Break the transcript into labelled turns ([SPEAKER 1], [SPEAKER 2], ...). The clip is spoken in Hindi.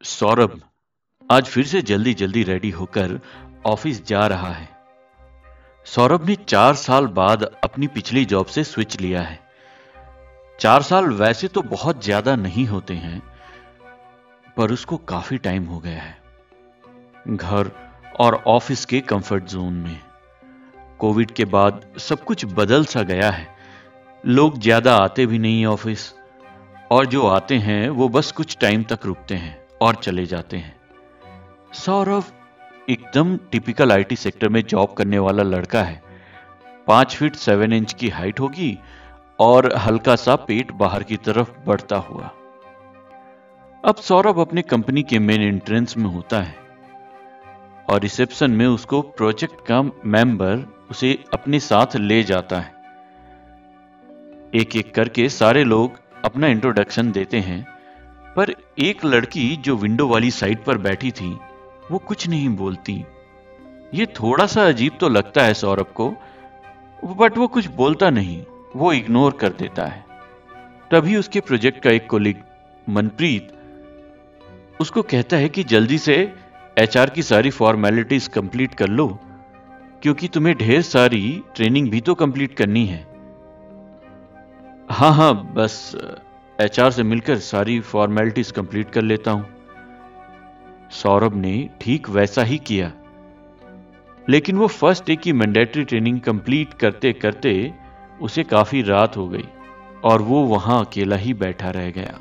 [SPEAKER 1] सौरभ, आज फिर से जल्दी जल्दी रेडी होकर ऑफ़िस जा रहा है। सौरभ ने चार साल बाद अपनी पिछली जॉब से स्विच लिया है। चार साल वैसे तो बहुत ज़्यादा नहीं होते हैं, पर उसको काफ़ी टाइम हो गया है। घर और ऑफ़िस के कंफर्ट जोन में। कोविड के बाद सब कुछ बदल सा गया है। लोग ज़्यादा आते भी नहीं ऑफ़िस और जो आते हैं वो बस कुछ टाइम तक रुकते हैं। और चले जाते हैं। सौरभ एकदम टिपिकल आईटी सेक्टर में जॉब करने वाला लड़का है। पाँच फीट सेवन इंच की हाइट होगी और हल्का सा पेट बाहर की तरफ़ बढ़ता हुआ। अब सौरभ अपने कंपनी के मेन एंट्रेंस में होता है और रिसेप्शन में उसको प्रोजेक्ट का मेंबर उसे अपने साथ ले जाता है। एक एक करके सारे लोग अपना इंट्रोडक्शन देते हैं। पर एक लड़की जो विंडो वाली साइड पर बैठी थी, वो कुछ नहीं बोलती। ये थोड़ा सा अजीब तो लगता है सौरभ को बट वो कुछ बोलता नहीं, वो इग्नोर कर देता है। तभी उसके प्रोजेक्ट का एक कोलिग मनप्रीत, उसको कहता है कि जल्दी से एचआर की सारी फॉर्मेलिटीज कंप्लीट कर लो, क्योंकि तुम्हें ढेर सारी ट्रेनिंग भी तो कंप्लीट करनी है। हाँ हाँ बस एचआर से मिलकर सारी फॉर्मेलिटीज कंप्लीट कर लेता हूँ। सौरभ ने ठीक वैसा ही किया। लेकिन वो फ़र्स्ट डे की मैंडेटरी ट्रेनिंग कंप्लीट करते करते उसे काफ़ी रात हो गई और वो वहाँ अकेला ही बैठा रह गया।